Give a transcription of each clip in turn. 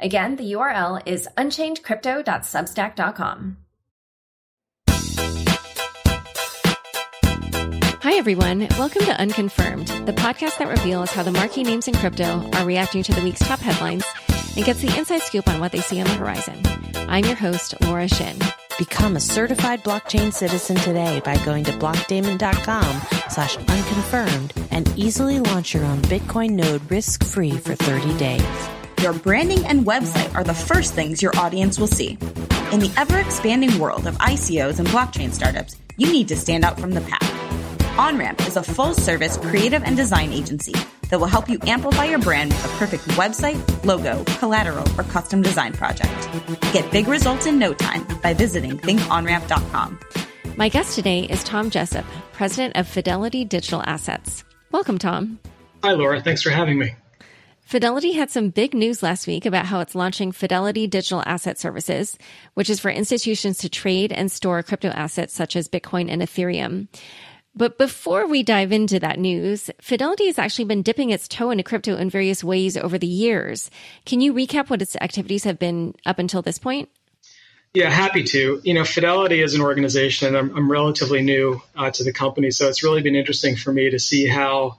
Again, the URL is unchainedcrypto.substack.com. Hi, everyone. Welcome to Unconfirmed, the podcast that reveals how the marquee names in crypto are reacting to the week's top headlines and gets the inside scoop on what they see on the horizon. I'm your host, Laura Shin. Become a certified blockchain citizen today by going to blockdaemon.com slash unconfirmed and easily launch your own Bitcoin node risk-free for 30 days. Your branding and website are the first things your audience will see. In the ever expanding world of ICOs and blockchain startups, you need to stand out from the pack. OnRamp is a full service creative and design agency that will help you amplify your brand with the perfect website, logo, collateral, or custom design project. Get big results in no time by visiting thinkonramp.com. My guest today is Tom Jessop, president of Fidelity Digital Assets. Welcome, Tom. Hi, Laura. Thanks for having me. Fidelity had some big news last week about how it's launching Fidelity Digital Asset Services, which is for institutions to trade and store crypto assets such as Bitcoin and Ethereum. But before we dive into that news, Fidelity has actually been dipping its toe into crypto in various ways over the years. Can you recap what its activities have been up until this point? Yeah, happy to. You know, Fidelity is an organization, and I'm, I'm relatively new uh, to the company, so it's really been interesting for me to see how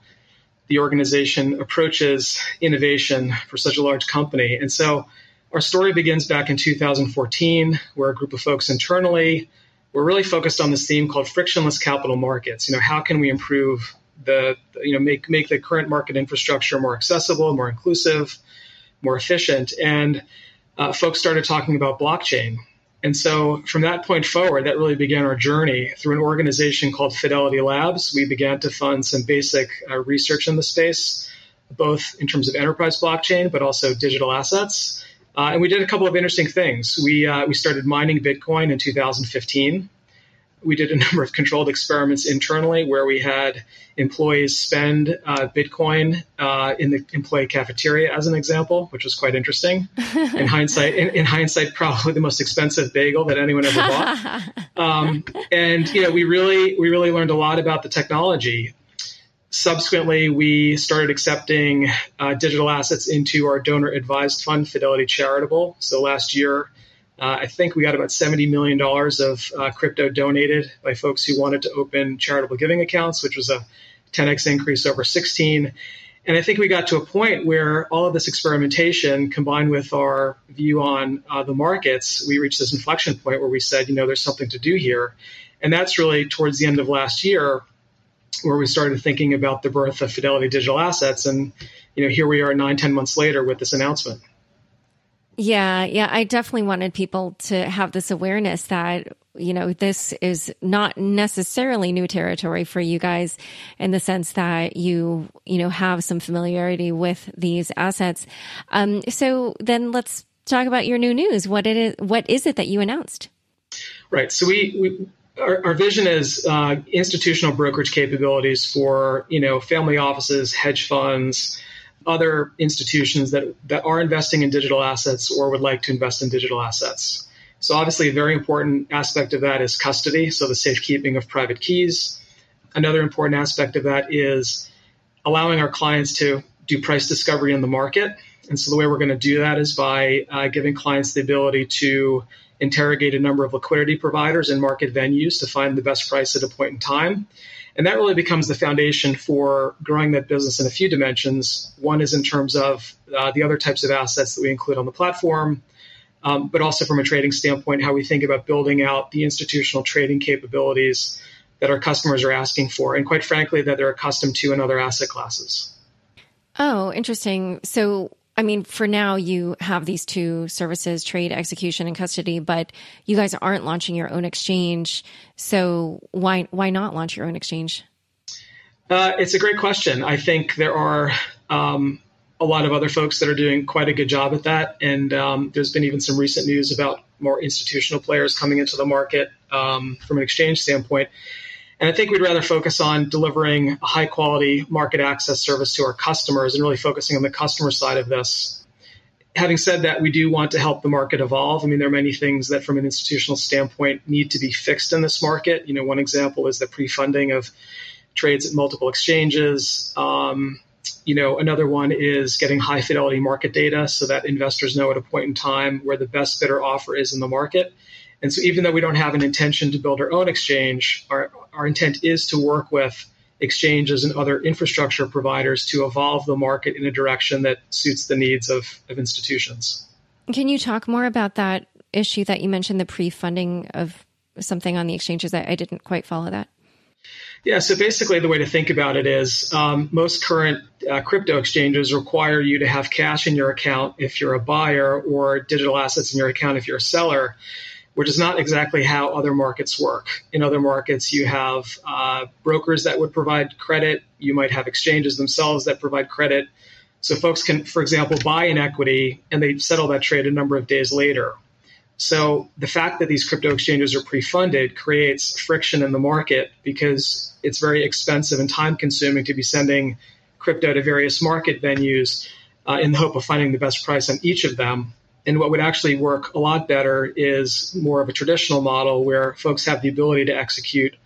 the organization approaches innovation for such a large company. And so our story begins back in 2014, where a group of folks internally were really focused on this theme called frictionless capital markets. You know, how can we improve the, you know, make, make the current market infrastructure more accessible, more inclusive, more efficient? And uh, folks started talking about blockchain. And so from that point forward, that really began our journey through an organization called Fidelity Labs. We began to fund some basic uh, research in the space, both in terms of enterprise blockchain, but also digital assets. Uh, and we did a couple of interesting things. We, uh, we started mining Bitcoin in 2015 we did a number of controlled experiments internally where we had employees spend uh, Bitcoin uh, in the employee cafeteria, as an example, which was quite interesting. in hindsight, in, in, hindsight, probably the most expensive bagel that anyone ever bought. Um, and you know, we really we really learned a lot about the technology. Subsequently, we started accepting uh, digital assets into our donor advised fund, Fidelity Charitable. So last year uh, I think we got about $70 million of uh, crypto donated by folks who wanted to open charitable giving accounts, which was a 10x increase over 16. And I think we got to a point where all of this experimentation combined with our view on uh, the markets, we reached this inflection point where we said, you know, there's something to do here. And that's really towards the end of last year where we started thinking about the birth of Fidelity Digital Assets. And, you know, here we are nine, 10 months later with this announcement. Yeah, yeah. I definitely wanted people to have this awareness that, you know, this is not necessarily new territory for you guys in the sense that you, you know, have some familiarity with these assets. Um, so then let's talk about your new news. What it is, what is it that you announced? Right. So we, we our, our, vision is uh, institutional brokerage capabilities for, you know, family offices, hedge funds, other institutions that, that are investing in digital assets or would like to invest in digital assets. So, obviously, a very important aspect of that is custody, so the safekeeping of private keys. Another important aspect of that is allowing our clients to do price discovery in the market. And so, the way we're going to do that is by uh, giving clients the ability to interrogate a number of liquidity providers and market venues to find the best price at a point in time. And that really becomes the foundation for growing that business in a few dimensions. One is in terms of uh, the other types of assets that we include on the platform, um, but also from a trading standpoint, how we think about building out the institutional trading capabilities that our customers are asking for, and quite frankly, that they're accustomed to in other asset classes. Oh, interesting. So, I mean, for now, you have these two services, trade, execution, and custody, but you guys aren't launching your own exchange. So why why not launch your own exchange? Uh, it's a great question. I think there are um, a lot of other folks that are doing quite a good job at that. And um, there's been even some recent news about more institutional players coming into the market um, from an exchange standpoint. And I think we'd rather focus on delivering a high quality market access service to our customers and really focusing on the customer side of this. Having said that, we do want to help the market evolve. I mean, there are many things that, from an institutional standpoint, need to be fixed in this market. You know, one example is the pre funding of trades at multiple exchanges. Um, you know, another one is getting high fidelity market data so that investors know at a point in time where the best bidder offer is in the market. And so, even though we don't have an intention to build our own exchange, our, our intent is to work with exchanges and other infrastructure providers to evolve the market in a direction that suits the needs of, of institutions. Can you talk more about that issue that you mentioned, the pre funding of something on the exchanges? I, I didn't quite follow that. Yeah, so basically, the way to think about it is um, most current uh, crypto exchanges require you to have cash in your account if you're a buyer or digital assets in your account if you're a seller, which is not exactly how other markets work. In other markets, you have uh, brokers that would provide credit, you might have exchanges themselves that provide credit. So, folks can, for example, buy an equity and they settle that trade a number of days later. So the fact that these crypto exchanges are pre-funded creates friction in the market because it's very expensive and time consuming to be sending crypto to various market venues uh, in the hope of finding the best price on each of them. And what would actually work a lot better is more of a traditional model where folks have the ability to execute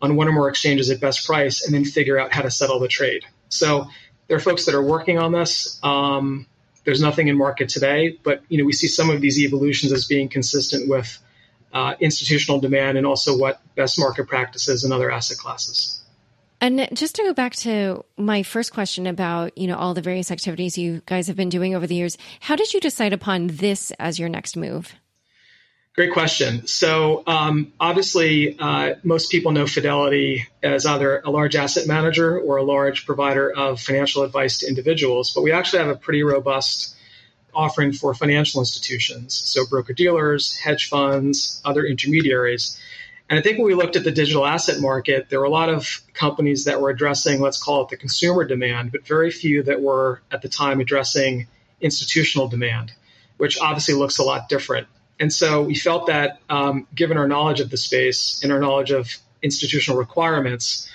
on one or more exchanges at best price and then figure out how to settle the trade. So there are folks that are working on this. Um, there's nothing in market today, but you know we see some of these evolutions as being consistent with uh, institutional demand and also what best market practices in other asset classes. And just to go back to my first question about, you know, all the various activities you guys have been doing over the years, how did you decide upon this as your next move? Great question. So, um, obviously, uh, most people know Fidelity as either a large asset manager or a large provider of financial advice to individuals, but we actually have a pretty robust offering for financial institutions. So, broker dealers, hedge funds, other intermediaries. And I think when we looked at the digital asset market, there were a lot of companies that were addressing, let's call it the consumer demand, but very few that were at the time addressing institutional demand, which obviously looks a lot different. And so we felt that um, given our knowledge of the space and our knowledge of institutional requirements,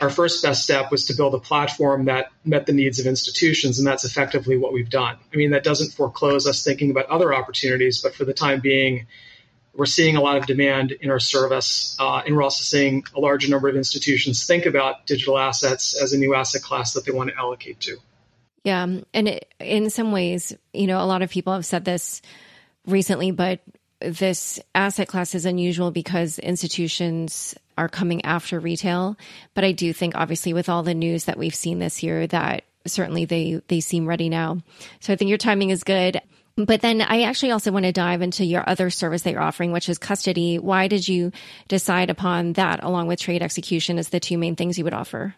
our first best step was to build a platform that met the needs of institutions, and that's effectively what we've done. I mean, that doesn't foreclose us thinking about other opportunities, but for the time being, we're seeing a lot of demand in our service, uh, and we're also seeing a larger number of institutions think about digital assets as a new asset class that they want to allocate to. Yeah, and it, in some ways, you know, a lot of people have said this recently, but this asset class is unusual because institutions are coming after retail. But I do think, obviously, with all the news that we've seen this year, that certainly they they seem ready now. So I think your timing is good. But then I actually also want to dive into your other service that you're offering, which is custody. Why did you decide upon that, along with trade execution, as the two main things you would offer?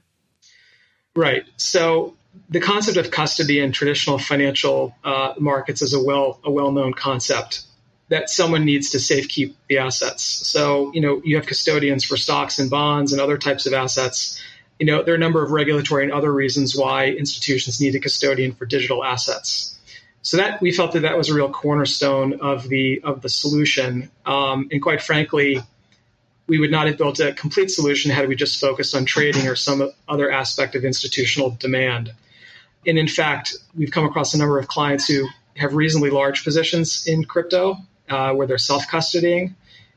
Right. So the concept of custody in traditional financial uh, markets is a well a well known concept that someone needs to safekeep the assets. So you know you have custodians for stocks and bonds and other types of assets. You know there are a number of regulatory and other reasons why institutions need a custodian for digital assets. So that we felt that that was a real cornerstone of the of the solution. Um, and quite frankly, we would not have built a complete solution had we just focused on trading or some other aspect of institutional demand. And in fact, we've come across a number of clients who have reasonably large positions in crypto uh, where they're self custodying.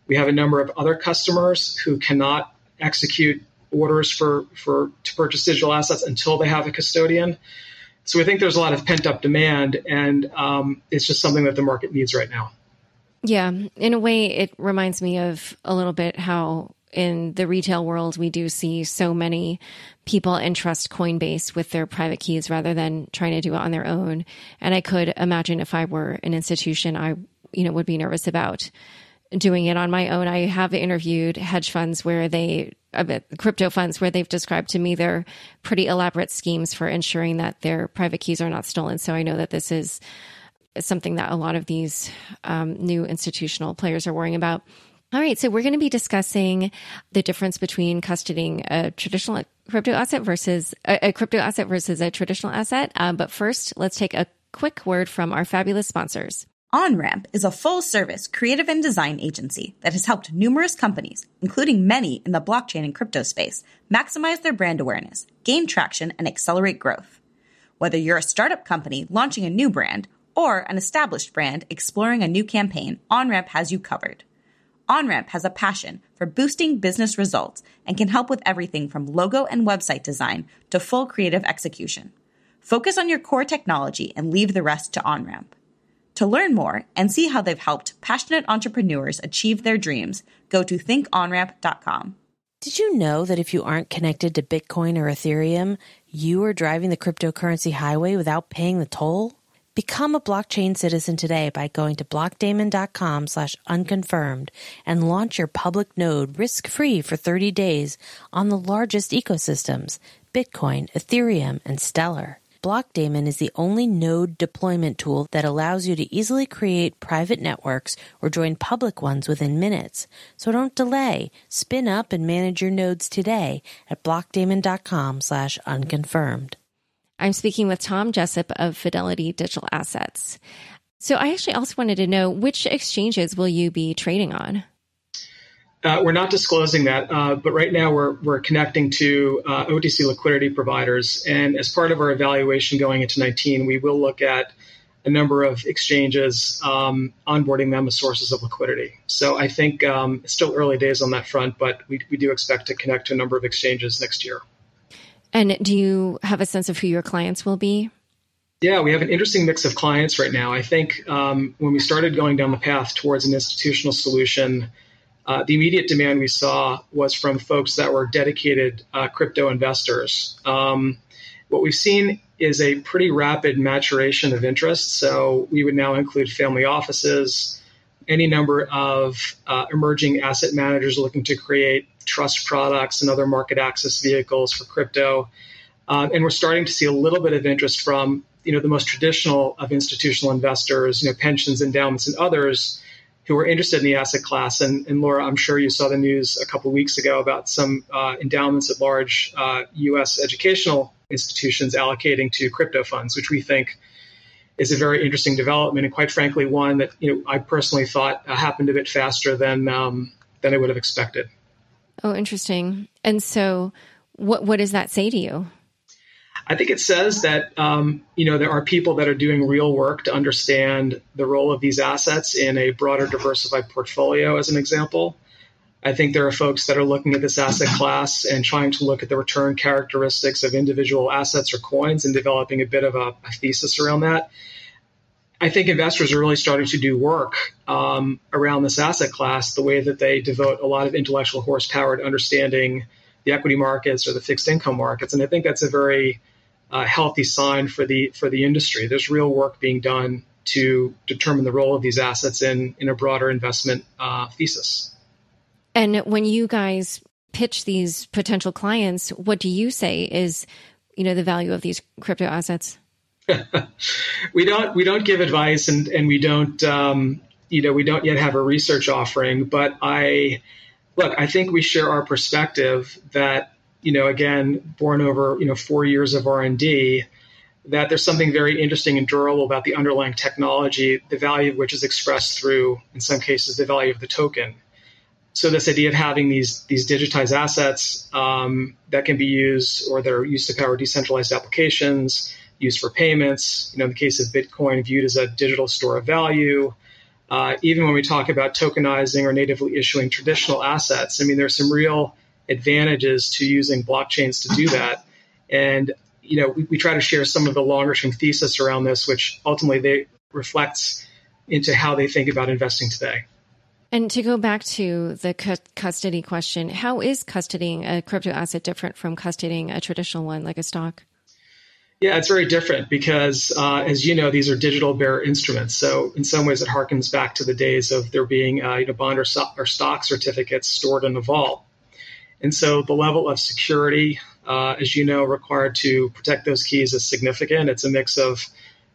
We have a number of other customers who cannot execute orders for, for to purchase digital assets until they have a custodian. So we think there's a lot of pent up demand, and um, it's just something that the market needs right now. Yeah, in a way, it reminds me of a little bit how in the retail world we do see so many people entrust Coinbase with their private keys rather than trying to do it on their own. And I could imagine if I were an institution, I you know would be nervous about doing it on my own. I have interviewed hedge funds where they, uh, crypto funds where they've described to me their pretty elaborate schemes for ensuring that their private keys are not stolen. So I know that this is something that a lot of these um, new institutional players are worrying about. All right, so we're going to be discussing the difference between custodying a traditional crypto asset versus a, a crypto asset versus a traditional asset. Um, but first, let's take a quick word from our fabulous sponsors. OnRamp is a full service creative and design agency that has helped numerous companies, including many in the blockchain and crypto space, maximize their brand awareness, gain traction, and accelerate growth. Whether you're a startup company launching a new brand or an established brand exploring a new campaign, OnRamp has you covered. OnRamp has a passion for boosting business results and can help with everything from logo and website design to full creative execution. Focus on your core technology and leave the rest to OnRamp. To learn more and see how they've helped passionate entrepreneurs achieve their dreams, go to thinkonramp.com. Did you know that if you aren't connected to Bitcoin or Ethereum, you are driving the cryptocurrency highway without paying the toll? Become a blockchain citizen today by going to blockdaemon.com slash unconfirmed and launch your public node risk-free for 30 days on the largest ecosystems, Bitcoin, Ethereum, and Stellar. Blockdaemon is the only node deployment tool that allows you to easily create private networks or join public ones within minutes. So don't delay. Spin up and manage your nodes today at blockdaemon.com slash unconfirmed. I'm speaking with Tom Jessop of Fidelity Digital Assets. So I actually also wanted to know which exchanges will you be trading on? Uh, we're not disclosing that, uh, but right now we're, we're connecting to uh, OTC liquidity providers. And as part of our evaluation going into 19, we will look at a number of exchanges, um, onboarding them as sources of liquidity. So I think um, it's still early days on that front, but we, we do expect to connect to a number of exchanges next year. And do you have a sense of who your clients will be? Yeah, we have an interesting mix of clients right now. I think um, when we started going down the path towards an institutional solution, uh, the immediate demand we saw was from folks that were dedicated uh, crypto investors. Um, what we've seen is a pretty rapid maturation of interest. So we would now include family offices, any number of uh, emerging asset managers looking to create trust products and other market access vehicles for crypto. Um, and we're starting to see a little bit of interest from you know the most traditional of institutional investors, you know pensions, endowments, and others who were interested in the asset class. And, and Laura, I'm sure you saw the news a couple of weeks ago about some uh, endowments at large uh, U.S. educational institutions allocating to crypto funds, which we think is a very interesting development, and quite frankly, one that you know I personally thought uh, happened a bit faster than um, than I would have expected. Oh, interesting. And so, what what does that say to you? I think it says that um, you know there are people that are doing real work to understand the role of these assets in a broader, diversified portfolio. As an example, I think there are folks that are looking at this asset class and trying to look at the return characteristics of individual assets or coins and developing a bit of a, a thesis around that. I think investors are really starting to do work um, around this asset class the way that they devote a lot of intellectual horsepower to understanding the equity markets or the fixed income markets. And I think that's a very uh, healthy sign for the for the industry. There's real work being done to determine the role of these assets in in a broader investment uh, thesis. And when you guys pitch these potential clients, what do you say is, you know, the value of these crypto assets? we don't we don't give advice and and we don't um, you know we don't yet have a research offering. But I look, I think we share our perspective that you know, again, born over, you know, four years of R&D, that there's something very interesting and durable about the underlying technology, the value of which is expressed through, in some cases, the value of the token. So this idea of having these these digitized assets um, that can be used or they're used to power decentralized applications, used for payments. You know, in the case of Bitcoin, viewed as a digital store of value. Uh, even when we talk about tokenizing or natively issuing traditional assets, I mean, there's some real advantages to using blockchains to do that. And you know, we, we try to share some of the longer term thesis around this, which ultimately they reflects into how they think about investing today. And to go back to the custody question, how is custodying a crypto asset different from custodying a traditional one like a stock? Yeah, it's very different because, uh, as you know, these are digital bearer instruments. So, in some ways, it harkens back to the days of there being uh, you know bond or, so- or stock certificates stored in a vault. And so the level of security, uh, as you know, required to protect those keys is significant. It's a mix of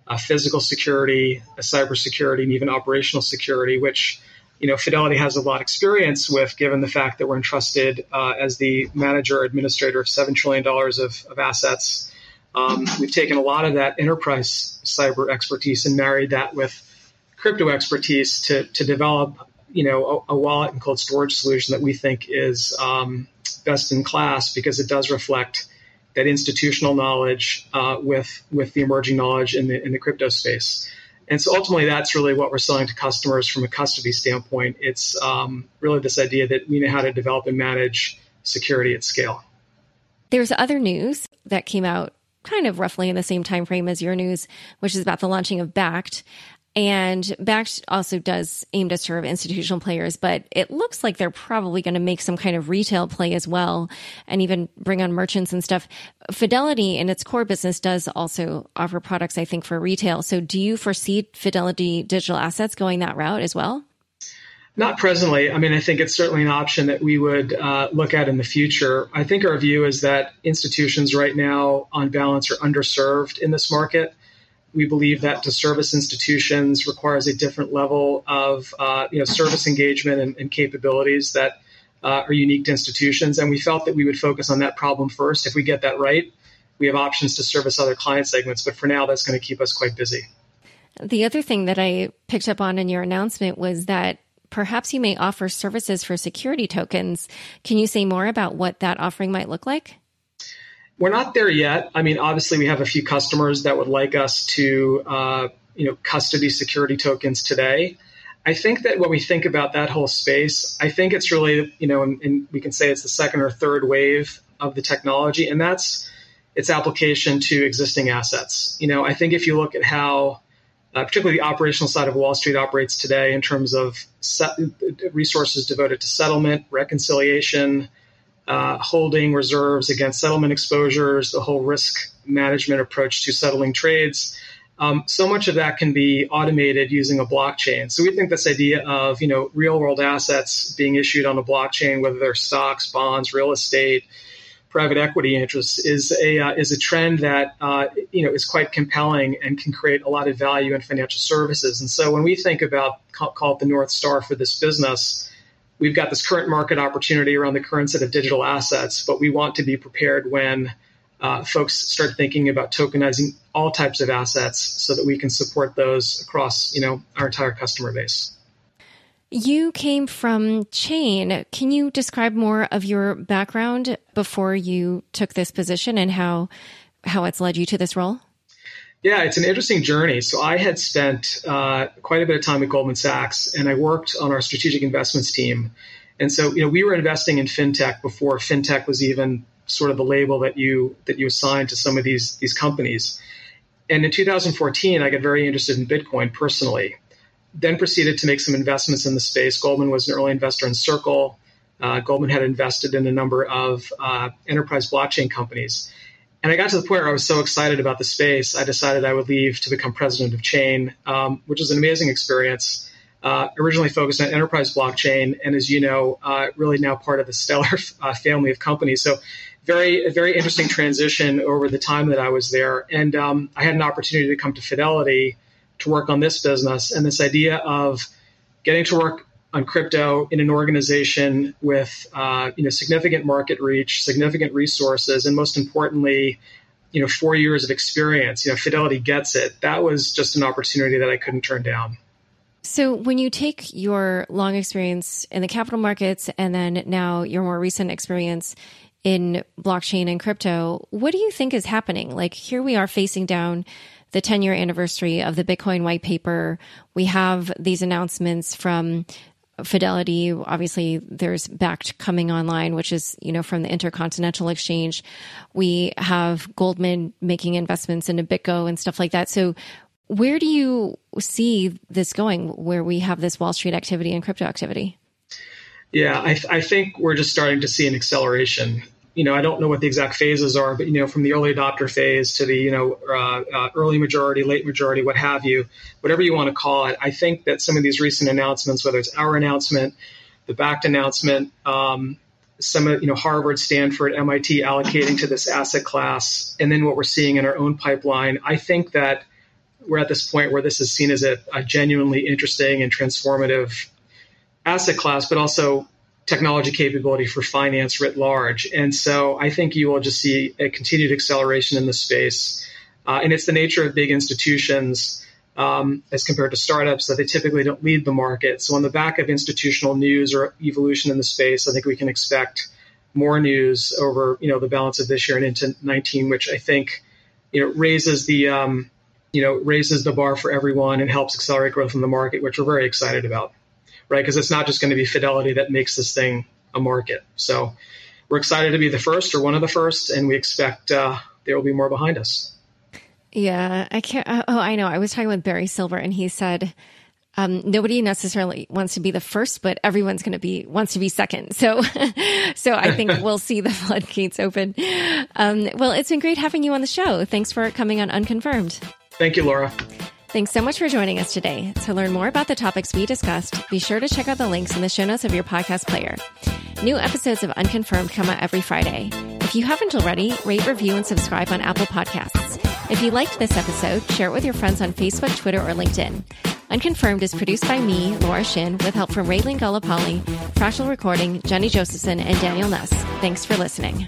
uh, physical security, cybersecurity, and even operational security, which you know, Fidelity has a lot of experience with, given the fact that we're entrusted uh, as the manager administrator of $7 trillion of, of assets. Um, we've taken a lot of that enterprise cyber expertise and married that with crypto expertise to, to develop, you know, a, a wallet and cold storage solution that we think is um, best in class because it does reflect that institutional knowledge uh, with with the emerging knowledge in the in the crypto space. And so ultimately, that's really what we're selling to customers from a custody standpoint. It's um, really this idea that we know how to develop and manage security at scale. There's other news that came out kind of roughly in the same time frame as your news, which is about the launching of Bakkt. And Bakkt also does aim to serve institutional players, but it looks like they're probably going to make some kind of retail play as well and even bring on merchants and stuff. Fidelity in its core business does also offer products, I think, for retail. So do you foresee Fidelity digital assets going that route as well? Not presently. I mean, I think it's certainly an option that we would uh, look at in the future. I think our view is that institutions right now, on balance, are underserved in this market we believe that to service institutions requires a different level of uh, you know service engagement and, and capabilities that uh, are unique to institutions. And we felt that we would focus on that problem first. If we get that right, we have options to service other client segments. But for now, that's going to keep us quite busy. The other thing that I picked up on in your announcement was that perhaps you may offer services for security tokens. Can you say more about what that offering might look like? We're not there yet. I mean, obviously, we have a few customers that would like us to, uh, you know, custody security tokens today. I think that when we think about that whole space, I think it's really, you know, and, and we can say it's the second or third wave of the technology, and that's its application to existing assets. You know, I think if you look at how, uh, particularly the operational side of Wall Street operates today in terms of set, resources devoted to settlement, reconciliation, uh, holding reserves against settlement exposures, the whole risk management approach to settling trades. Um, so much of that can be automated using a blockchain. So we think this idea of you know real world assets being issued on a blockchain, whether they're stocks, bonds, real estate, private equity interests, is a uh, is a trend that uh, you know is quite compelling and can create a lot of value in financial services. And so when we think about call it the north star for this business, we've got this current market opportunity around the current set of digital assets, but we want to be prepared when uh, folks start thinking about tokenizing all types of assets so that we can support those across you know our entire customer base. You came from Chain. Can you describe more of your background before you took this position and how how it's led you to this role? Yeah, it's an interesting journey. So I had spent uh, quite a bit of time at Goldman Sachs, and I worked on our strategic investments team. And so, you know, we were investing in fintech before fintech was even sort of the label that you that you assigned to some of these these companies. And in 2014, I got very interested in Bitcoin personally. Then proceeded to make some investments in the space. Goldman was an early investor in Circle. Uh, Goldman had invested in a number of uh, enterprise blockchain companies. And I got to the point where I was so excited about the space, I decided I would leave to become president of Chain, um, which was an amazing experience. Uh, originally focused on enterprise blockchain, and as you know, uh, really now part of the Stellar uh, family of companies. So, very very interesting transition over the time that I was there. And um, I had an opportunity to come to Fidelity to work on this business, and this idea of getting to work on crypto in an organization with uh, you know significant market reach, significant resources, and most importantly, you know four years of experience. You know, Fidelity gets it. That was just an opportunity that I couldn't turn down. So, when you take your long experience in the capital markets and then now your more recent experience in blockchain and crypto, what do you think is happening? Like, here we are facing down the 10 year anniversary of the Bitcoin white paper. We have these announcements from Fidelity, obviously, there's Bakkt coming online, which is, you know, from the Intercontinental Exchange. We have Goldman making investments into BitGo and stuff like that. So, where do you see this going where we have this Wall Street activity and crypto activity? Yeah, I, th- I think we're just starting to see an acceleration you know, I don't know what the exact phases are, but you know, from the early adopter phase to the you know uh, uh, early majority, late majority, what have you, whatever you want to call it. I think that some of these recent announcements, whether it's our announcement, the Bakkt announcement, um, some of you know Harvard, Stanford, MIT allocating to this asset class, and then what we're seeing in our own pipeline, I think that we're at this point where this is seen as a, a genuinely interesting and transformative asset class, but also technology capability for finance writ large. And so I think you will just see a continued acceleration in the space. Uh, and it's the nature of big institutions um, as compared to startups that they typically don't lead the market. So on the back of institutional news or evolution in the space, I think we can expect more news over you know the balance of this year and into 19, which I think you know raises the um, you know raises the bar for everyone and helps accelerate growth in the market, which we're very excited about right? Because it's not just going to be Fidelity that makes this thing a market. So we're excited to be the first or one of the first, and we expect uh, there will be more behind us. Yeah, I can't. Uh, oh, I know. I was talking with Barry Silbert, and he said um, nobody necessarily wants to be the first, but everyone's going to be wants to be second. So, so I think we'll see the floodgates open. Um, well, it's been great having you on the show. Thanks for coming on Unconfirmed. Thank you, Laura. Thanks so much for joining us today. To learn more about the topics we discussed, be sure to check out the links in the show notes of your podcast player. New episodes of Unconfirmed come out every Friday. If you haven't already, rate, review, and subscribe on Apple Podcasts. If you liked this episode, share it with your friends on Facebook, Twitter, or LinkedIn. Unconfirmed is produced by me, Laura Shin, with help from Raylan Gallipoli, Fractal Recording, Jenny Josephson, and Daniel Nuss. Thanks for listening.